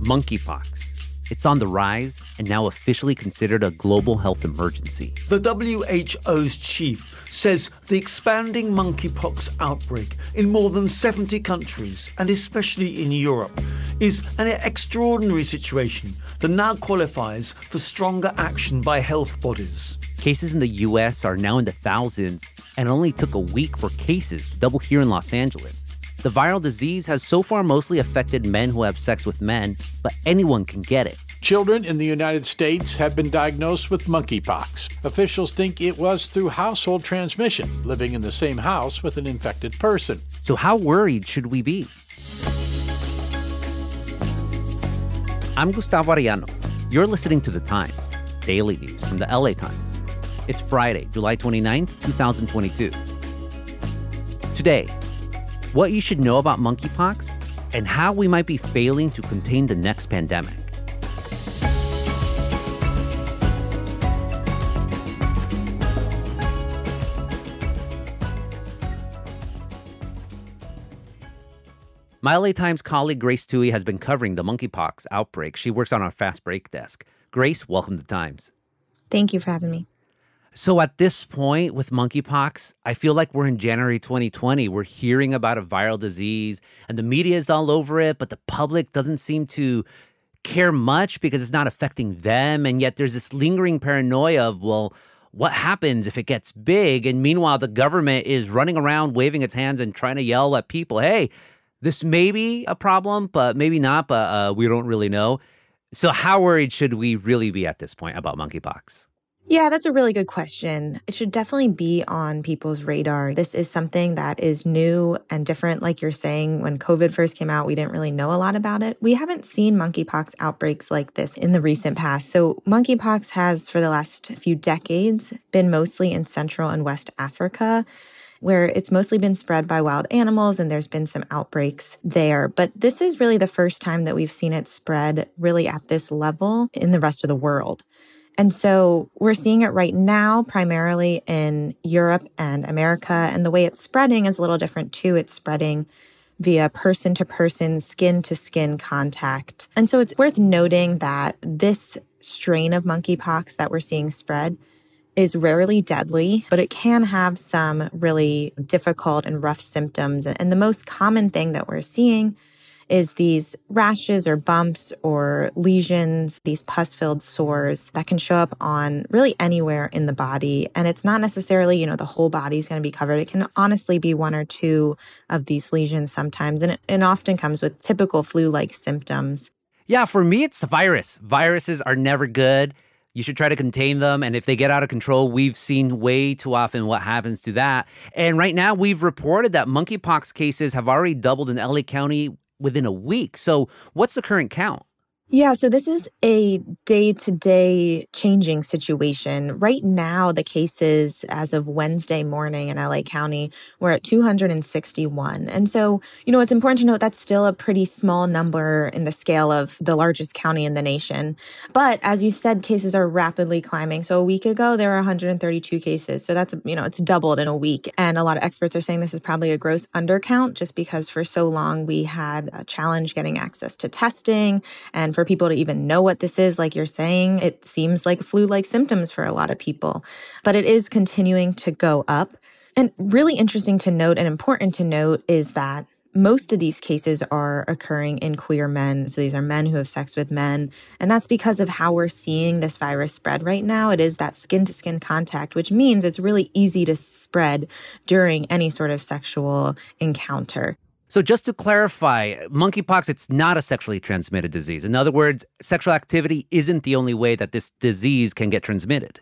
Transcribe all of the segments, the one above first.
monkeypox. It's on the rise and now officially considered a global health emergency. The WHO's chief says the expanding monkeypox outbreak in more than 70 countries, and especially in Europe, is an extraordinary situation that now qualifies for stronger action by health bodies. Cases in the US are now in the thousands, and it only took a week for cases to double here in Los Angeles. The viral disease has so far mostly affected men who have sex with men, but anyone can get it. Children in the United States have been diagnosed with monkeypox. Officials think it was through household transmission, living in the same house with an infected person. So, how worried should we be? I'm Gustavo Arellano. You're listening to The Times, daily news from the LA Times. It's Friday, July 29th, 2022. Today, what you should know about monkeypox, and how we might be failing to contain the next pandemic. My LA Times colleague Grace Toohey has been covering the monkeypox outbreak. She works on our fast break desk. Grace, welcome to Times. Thank you for having me. So at this point with monkeypox, I feel like we're in January 2020. We're hearing about a viral disease and the media is all over it, but the public doesn't seem to care much because it's not affecting them. And yet there's this lingering paranoia of, well, what happens if it gets big? And meanwhile, the government is running around waving its hands and trying to yell at people, hey, this may be a problem, but maybe not, but uh, we don't really know. So, how worried should we really be at this point about monkeypox? Yeah, that's a really good question. It should definitely be on people's radar. This is something that is new and different. Like you're saying, when COVID first came out, we didn't really know a lot about it. We haven't seen monkeypox outbreaks like this in the recent past. So, monkeypox has, for the last few decades, been mostly in Central and West Africa where it's mostly been spread by wild animals and there's been some outbreaks there. But this is really the first time that we've seen it spread really at this level in the rest of the world. And so we're seeing it right now, primarily in Europe and America. And the way it's spreading is a little different too. It's spreading via person to person, skin to skin contact. And so it's worth noting that this strain of monkeypox that we're seeing spread is rarely deadly, but it can have some really difficult and rough symptoms. And the most common thing that we're seeing is these rashes or bumps or lesions, these pus filled sores that can show up on really anywhere in the body. And it's not necessarily, you know, the whole body is going to be covered. It can honestly be one or two of these lesions sometimes. And it, often comes with typical flu like symptoms. Yeah, for me, it's a virus. Viruses are never good. You should try to contain them. And if they get out of control, we've seen way too often what happens to that. And right now, we've reported that monkeypox cases have already doubled in LA County within a week. So, what's the current count? Yeah, so this is a day to day changing situation. Right now, the cases as of Wednesday morning in LA County were at 261. And so, you know, it's important to note that's still a pretty small number in the scale of the largest county in the nation. But as you said, cases are rapidly climbing. So a week ago, there were 132 cases. So that's, you know, it's doubled in a week. And a lot of experts are saying this is probably a gross undercount just because for so long we had a challenge getting access to testing and for people to even know what this is, like you're saying, it seems like flu like symptoms for a lot of people. But it is continuing to go up. And really interesting to note and important to note is that most of these cases are occurring in queer men. So these are men who have sex with men. And that's because of how we're seeing this virus spread right now. It is that skin to skin contact, which means it's really easy to spread during any sort of sexual encounter. So, just to clarify, monkeypox, it's not a sexually transmitted disease. In other words, sexual activity isn't the only way that this disease can get transmitted.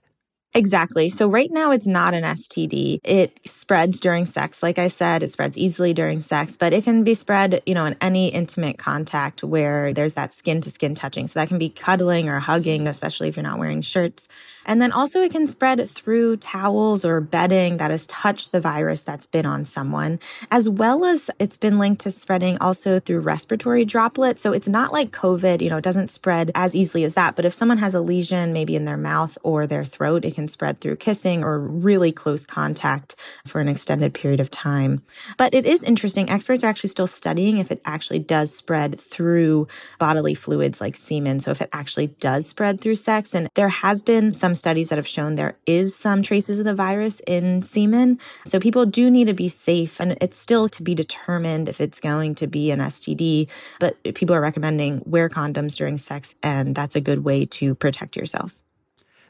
Exactly. So right now it's not an STD. It spreads during sex. Like I said, it spreads easily during sex, but it can be spread, you know, in any intimate contact where there's that skin to skin touching. So that can be cuddling or hugging, especially if you're not wearing shirts. And then also it can spread through towels or bedding that has touched the virus that's been on someone, as well as it's been linked to spreading also through respiratory droplets. So it's not like COVID, you know, it doesn't spread as easily as that. But if someone has a lesion maybe in their mouth or their throat, it can spread through kissing or really close contact for an extended period of time. But it is interesting. Experts are actually still studying if it actually does spread through bodily fluids like semen. So if it actually does spread through sex. And there has been some studies that have shown there is some traces of the virus in semen. So people do need to be safe and it's still to be determined if it's going to be an STD, but people are recommending wear condoms during sex and that's a good way to protect yourself.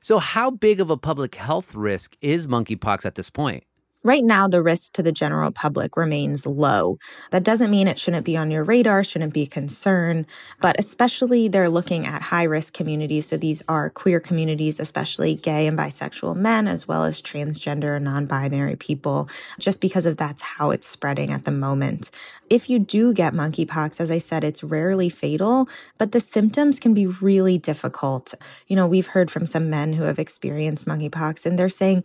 So, how big of a public health risk is monkeypox at this point? Right now, the risk to the general public remains low. That doesn't mean it shouldn't be on your radar, shouldn't be a concern, but especially they're looking at high risk communities. So these are queer communities, especially gay and bisexual men, as well as transgender and non binary people, just because of that's how it's spreading at the moment. If you do get monkeypox, as I said, it's rarely fatal, but the symptoms can be really difficult. You know, we've heard from some men who have experienced monkeypox and they're saying,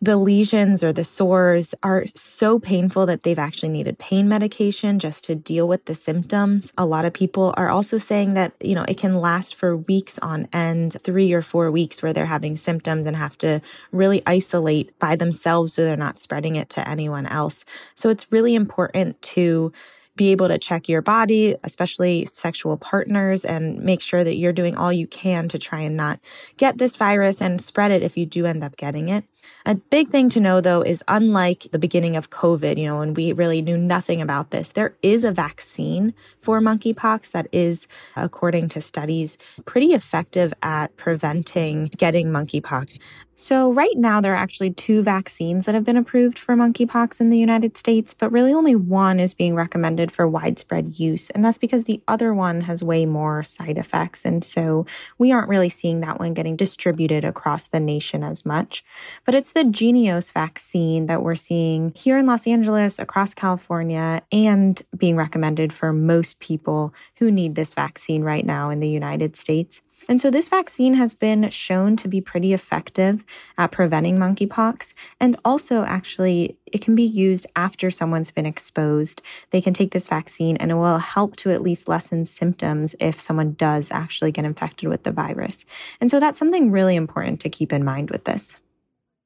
the lesions or the sores are so painful that they've actually needed pain medication just to deal with the symptoms. A lot of people are also saying that, you know, it can last for weeks on end, three or four weeks where they're having symptoms and have to really isolate by themselves so they're not spreading it to anyone else. So it's really important to be able to check your body, especially sexual partners, and make sure that you're doing all you can to try and not get this virus and spread it if you do end up getting it. A big thing to know though is unlike the beginning of COVID, you know, when we really knew nothing about this, there is a vaccine for monkeypox that is, according to studies, pretty effective at preventing getting monkeypox. So, right now, there are actually two vaccines that have been approved for monkeypox in the United States, but really only one is being recommended for widespread use. And that's because the other one has way more side effects. And so, we aren't really seeing that one getting distributed across the nation as much. But it's the Jynneos vaccine that we're seeing here in Los Angeles, across California, and being recommended for most people who need this vaccine right now in the United States. And so this vaccine has been shown to be pretty effective at preventing monkeypox. And also, actually, it can be used after someone's been exposed. They can take this vaccine and it will help to at least lessen symptoms if someone does actually get infected with the virus. And so that's something really important to keep in mind with this.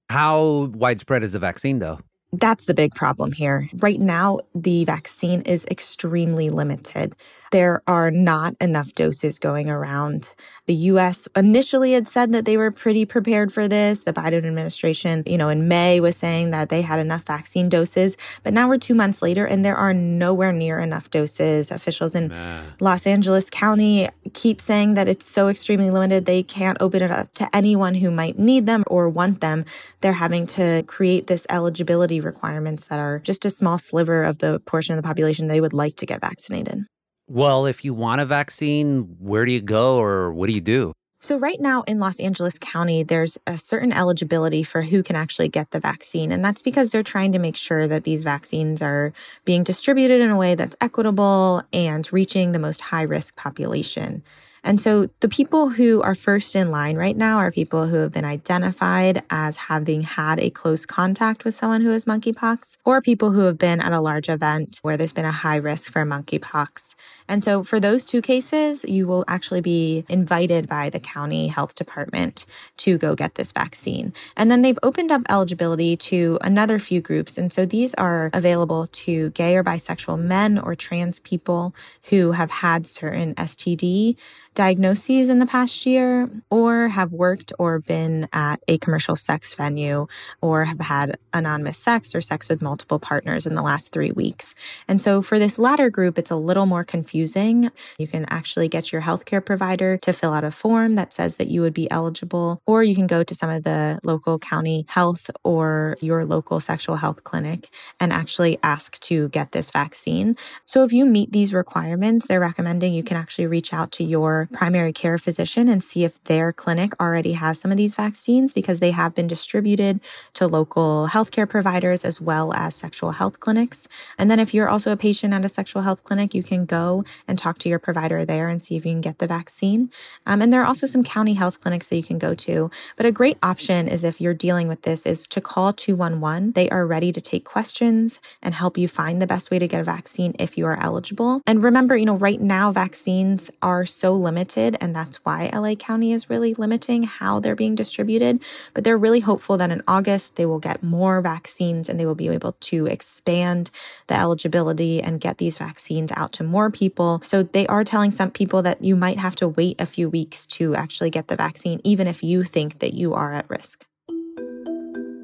How widespread is the vaccine, though? That's the big problem here. Right now, the vaccine is extremely limited. There are not enough doses going around. The US initially had said that they were pretty prepared for this. The Biden administration, you know, in May was saying that they had enough vaccine doses, but now we're two months later and there are nowhere near enough doses. Officials in Los Angeles County keep saying that it's so extremely limited, they can't open it up to anyone who might need them or want them. They're having to create this eligibility requirements that are just a small sliver of the portion of the population they would like to get vaccinated. Well, if you want a vaccine, where do you go or what do you do? So, right now in Los Angeles County, there's a certain eligibility for who can actually get the vaccine. And that's because they're trying to make sure that these vaccines are being distributed in a way that's equitable and reaching the most high risk population. And so the people who are first in line right now are people who have been identified as having had a close contact with someone who has monkeypox or people who have been at a large event where there's been a high risk for monkeypox. And so for those two cases, you will actually be invited by the county health department to go get this vaccine. And then they've opened up eligibility to another few groups. And so these are available to gay or bisexual men or trans people who have had certain STD diagnoses in the past year or have worked or been at a commercial sex venue or have had anonymous sex or sex with multiple partners in the last three weeks. And so for this latter group, it's a little more confusing. You can actually get your healthcare provider to fill out a form that says that you would be eligible, or you can go to some of the local county health or your local sexual health clinic and actually ask to get this vaccine. So if you meet these requirements, they're recommending you can actually reach out to primary care physician and see if their clinic already has some of these vaccines because they have been distributed to local healthcare providers as well as sexual health clinics. And then if you're also a patient at a sexual health clinic, you can go and talk to your provider there and see if you can get the vaccine. Um, and there are also some county health clinics that you can go to. But a great option is if you're dealing with this is to call 211. They are ready to take questions and help you find the best way to get a vaccine if you are eligible. And remember, you know, right now vaccines are so limited limited, and that's why LA County is really limiting how they're being distributed. But they're really hopeful that in August they will get more vaccines and they will be able to expand the eligibility and get these vaccines out to more people. So they are telling some people that you might have to wait a few weeks to actually get the vaccine, even if you think that you are at risk.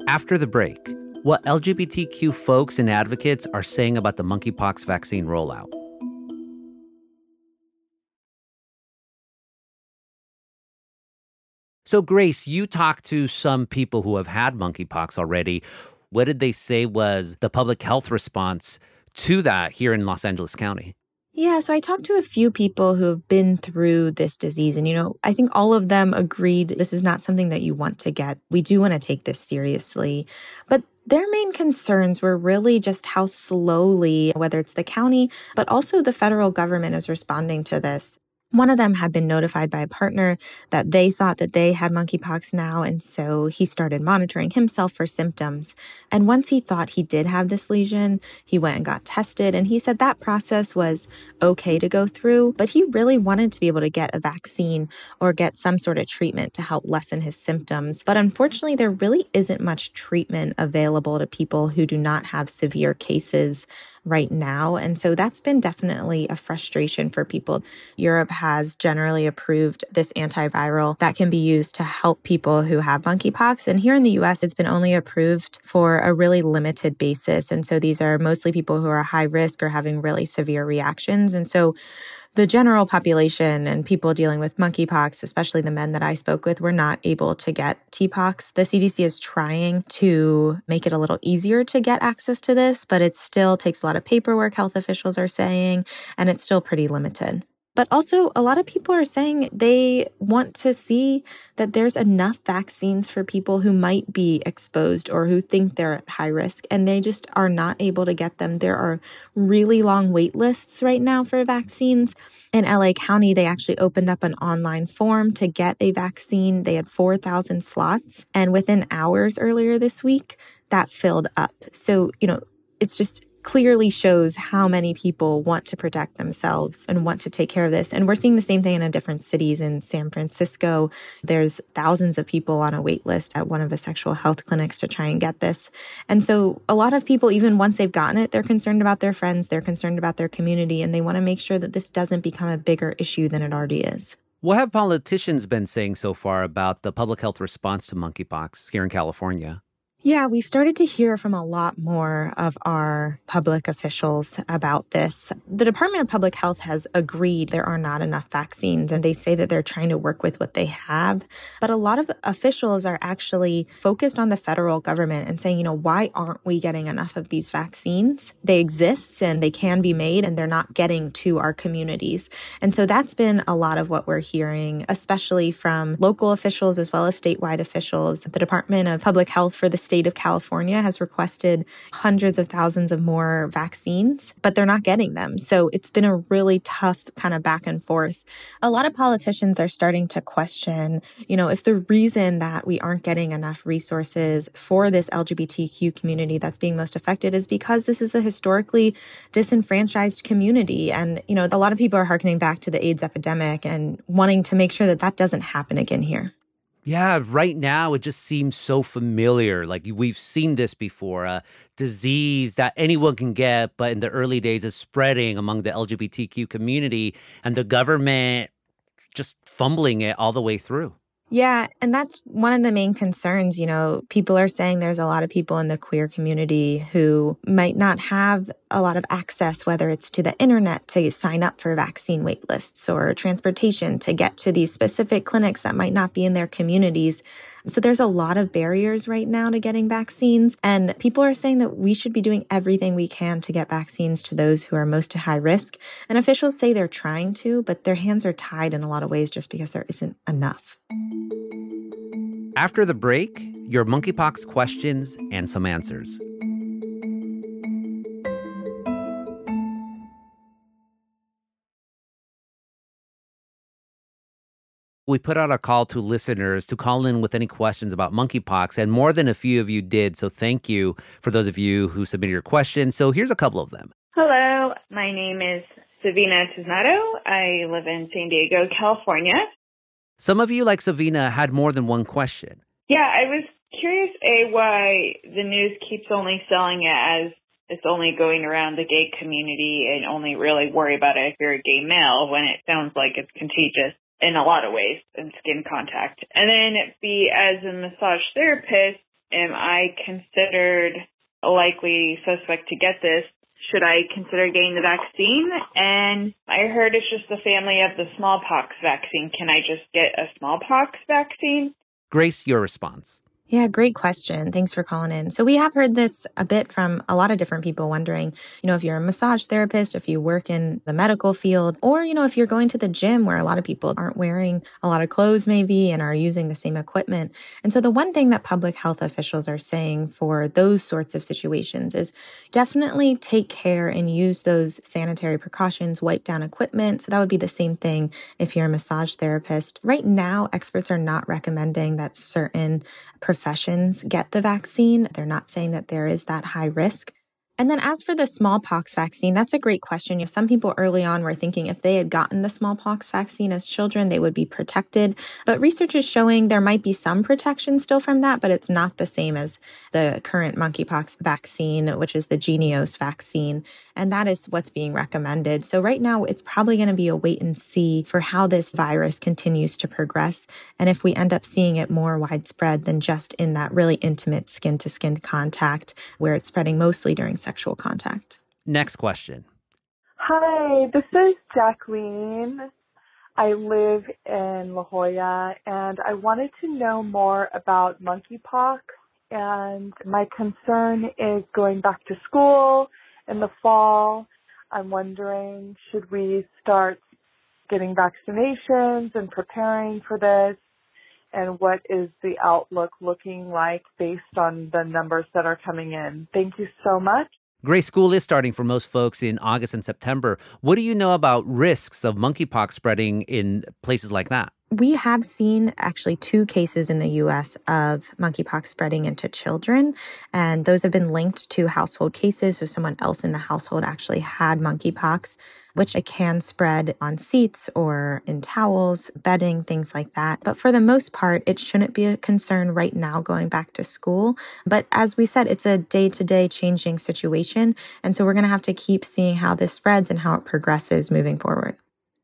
After the break, what LGBTQ folks and advocates are saying about the monkeypox vaccine rollout. So, Grace, you talked to some people who have had monkeypox already. What did they say was the public health response to that here in Los Angeles County? Yeah, so I talked to a few people who have been through this disease, and you know, I think all of them agreed this is not something that you want to get. We do want to take this seriously. But their main concerns were really just how slowly, whether it's the county, but also the federal government is responding to this. One of them had been notified by a partner that they thought that they had monkeypox now, and so he started monitoring himself for symptoms. And once he thought he did have this lesion, he went and got tested, and he said that process was okay to go through, but he really wanted to be able to get a vaccine or get some sort of treatment to help lessen his symptoms. But unfortunately, there really isn't much treatment available to people who do not have severe cases right now. And so that's been definitely a frustration for people. Europe has generally approved this antiviral that can be used to help people who have monkeypox. And here in the US, it's been only approved for a really limited basis. And so these are mostly people who are high risk or having really severe reactions. And so the general population and people dealing with monkeypox, especially the men that I spoke with, were not able to get TPOXX. The CDC is trying to make it a little easier to get access to this, but it still takes a lot of paperwork, health officials are saying, and it's still pretty limited. But also, a lot of people are saying they want to see that there's enough vaccines for people who might be exposed or who think they're at high risk, and they just are not able to get them. There are really long wait lists right now for vaccines. In LA County, they actually opened up an online form to get a vaccine. They had 4,000 slots, and within hours earlier this week, that filled up. So, you know, it's just clearly shows how many people want to protect themselves and want to take care of this. And we're seeing the same thing in different cities. In San Francisco, there's thousands of people on a wait list at one of the sexual health clinics to try and get this. And so a lot of people, even once they've gotten it, they're concerned about their friends, they're concerned about their community, and they want to make sure that this doesn't become a bigger issue than it already is. What have politicians been saying so far about the public health response to monkeypox here in California? Yeah, we've started to hear from a lot more of our public officials about this. The Department of Public Health has agreed there are not enough vaccines, and they say that they're trying to work with what they have. But a lot of officials are actually focused on the federal government and saying, you know, why aren't we getting enough of these vaccines? They exist and they can be made, and they're not getting to our communities. And so that's been a lot of what we're hearing, especially from local officials as well as statewide officials. The Department of Public Health for the state of California has requested hundreds of thousands of more vaccines, but they're not getting them. So it's been a really tough kind of back and forth. A lot of politicians are starting to question, you know, if the reason that we aren't getting enough resources for this LGBTQ community that's being most affected is because this is a historically disenfranchised community. And, you know, a lot of people are harkening back to the AIDS epidemic and wanting to make sure that that doesn't happen again here. Yeah, right now it just seems so familiar. Like we've seen this before. A disease that anyone can get, but in the early days is spreading among the LGBTQ community and the government just fumbling it all the way through. Yeah, and that's one of the main concerns. You know, people are saying there's a lot of people in the queer community who might not have a lot of access, whether it's to the internet to sign up for vaccine waitlists or transportation to get to these specific clinics that might not be in their communities. So there's a lot of barriers right now to getting vaccines. And people are saying that we should be doing everything we can to get vaccines to those who are most at high risk. And officials say they're trying to, but their hands are tied in a lot of ways just because there isn't enough. After the break, your monkeypox questions and some answers. We put out a call to listeners to call in with any questions about monkeypox, and more than a few of you did. So thank you for those of you who submitted your questions. So here's a couple of them. Hello, my name is Savina Tisnato. I live in San Diego, California. Some of you, like Savina, had more than one question. Yeah, I was curious, A, why the news keeps only selling it as it's only going around the gay community and only really worry about it if you're a gay male when it sounds like it's contagious in a lot of ways in skin contact. And then B, as a massage therapist, am I considered a likely suspect to get this? Should I consider getting the vaccine? And I heard it's just the family of the smallpox vaccine. Can I just get a smallpox vaccine? Grace, your response. Yeah, great question. Thanks for calling in. So we have heard this a bit from a lot of different people wondering, you know, if you're a massage therapist, if you work in the medical field, or, you know, if you're going to the gym where a lot of people aren't wearing a lot of clothes maybe and are using the same equipment. And so the one thing that public health officials are saying for those sorts of situations is definitely take care and use those sanitary precautions, wipe down equipment. So that would be the same thing if you're a massage therapist. Right now, experts are not recommending that certain professions get the vaccine. They're not saying that there is that high risk. And then as for the smallpox vaccine, that's a great question. Some people early on were thinking if they had gotten the smallpox vaccine as children, they would be protected. But research is showing there might be some protection still from that, but it's not the same as the current monkeypox vaccine, which is the Jynneos vaccine. And that is what's being recommended. So right now, it's probably going to be a wait and see for how this virus continues to progress. And if we end up seeing it more widespread than just in that really intimate skin to skin contact where it's spreading mostly during sexual contact. Next question. Hi, this is Jacqueline. I live in La Jolla and I wanted to know more about monkeypox. And my concern is going back to school in the fall. I'm wondering, should we start getting vaccinations and preparing for this? And what is the outlook looking like based on the numbers that are coming in? Thank you so much. Grace School is starting for most folks in August and September. What do you know about risks of monkeypox spreading in places like that? We have seen actually two cases in the US of monkeypox spreading into children, and those have been linked to household cases. So someone else in the household actually had monkeypox, which it can spread on seats or in towels, bedding, things like that. But for the most part, it shouldn't be a concern right now going back to school. But as we said, it's a day to day changing situation. And so we're going to have to keep seeing how this spreads and how it progresses moving forward.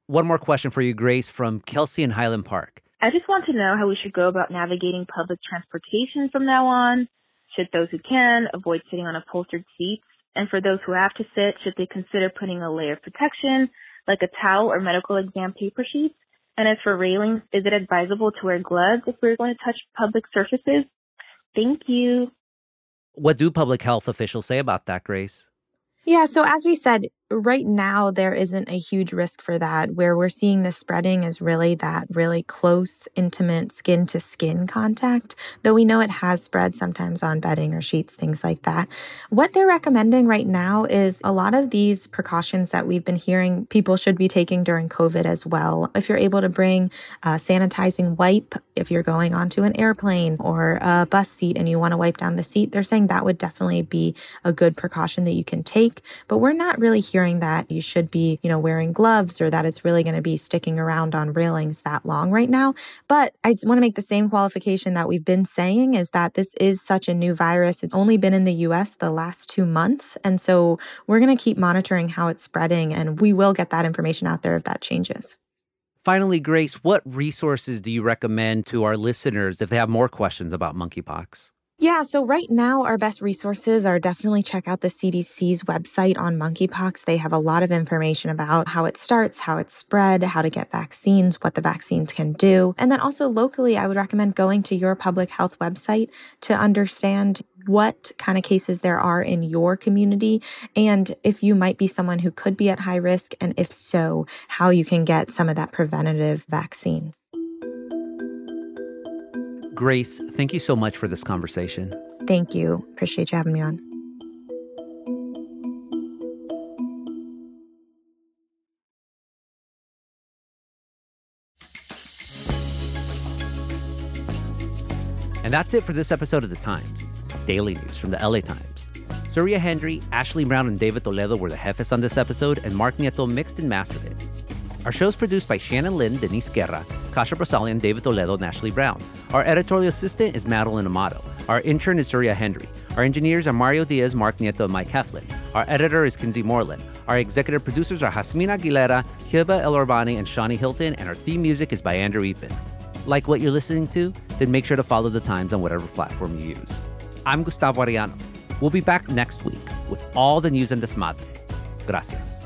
One more question for you, Grace, from Kelsey in Highland Park. I just want to know how we should go about navigating public transportation from now on. Should those who can avoid sitting on upholstered seats? And for those who have to sit, should they consider putting a layer of protection, like a towel or medical exam paper sheets? And as for railings, is it advisable to wear gloves if we're going to touch public surfaces? Thank you. What do public health officials say about that, Grace? Yeah, so as we said, right now there isn't a huge risk for that. Where we're seeing the spreading is really that really close, intimate skin to skin contact, though we know it has spread sometimes on bedding or sheets, things like that. What they're recommending right now is a lot of these precautions that we've been hearing people should be taking during COVID as well. If you're able to bring a sanitizing wipe, if you're going onto an airplane or a bus seat and you want to wipe down the seat, they're saying that would definitely be a good precaution that you can take. But we're not really hearing that you should be, you know, wearing gloves or that it's really going to be sticking around on railings that long right now. But I just want to make the same qualification that we've been saying is that this is such a new virus. It's only been in the US the last two months. And so we're going to keep monitoring how it's spreading and we will get that information out there if that changes. Finally, Grace, what resources do you recommend to our listeners if they have more questions about monkeypox? Yeah, so right now, our best resources are definitely check out the CDC's website on monkeypox. They have a lot of information about how it starts, how it's spread, how to get vaccines, what the vaccines can do. And then also locally, I would recommend going to your public health website to understand what kind of cases there are in your community and if you might be someone who could be at high risk. And if so, how you can get some of that preventative vaccine. Grace, thank you so much for this conversation. Thank you. Appreciate you having me on. And that's it for this episode of The Times, daily news from the LA Times. Surya Hendry, Ashley Brown, and David Toledo were the jefes on this episode, and Mark Nieto mixed and mastered it. Our show is produced by Shannon Lynn, Denise Guerra, Kasia Broussalian, David Toledo, and Ashley Brown. Our editorial assistant is Madeline Amato. Our intern is Surya Hendry. Our engineers are Mario Diaz, Mark Nieto, and Mike Heflin. Our editor is Kinsey Moreland. Our executive producers are Jasmine Aguilera, Heba Elorbany, and Shani Hilton, and our theme music is by Andrew Eapen. Like what you're listening to? Then make sure to follow the times on whatever platform you use. I'm Gustavo Arellano. We'll be back next week with all the news and desmadre. Gracias.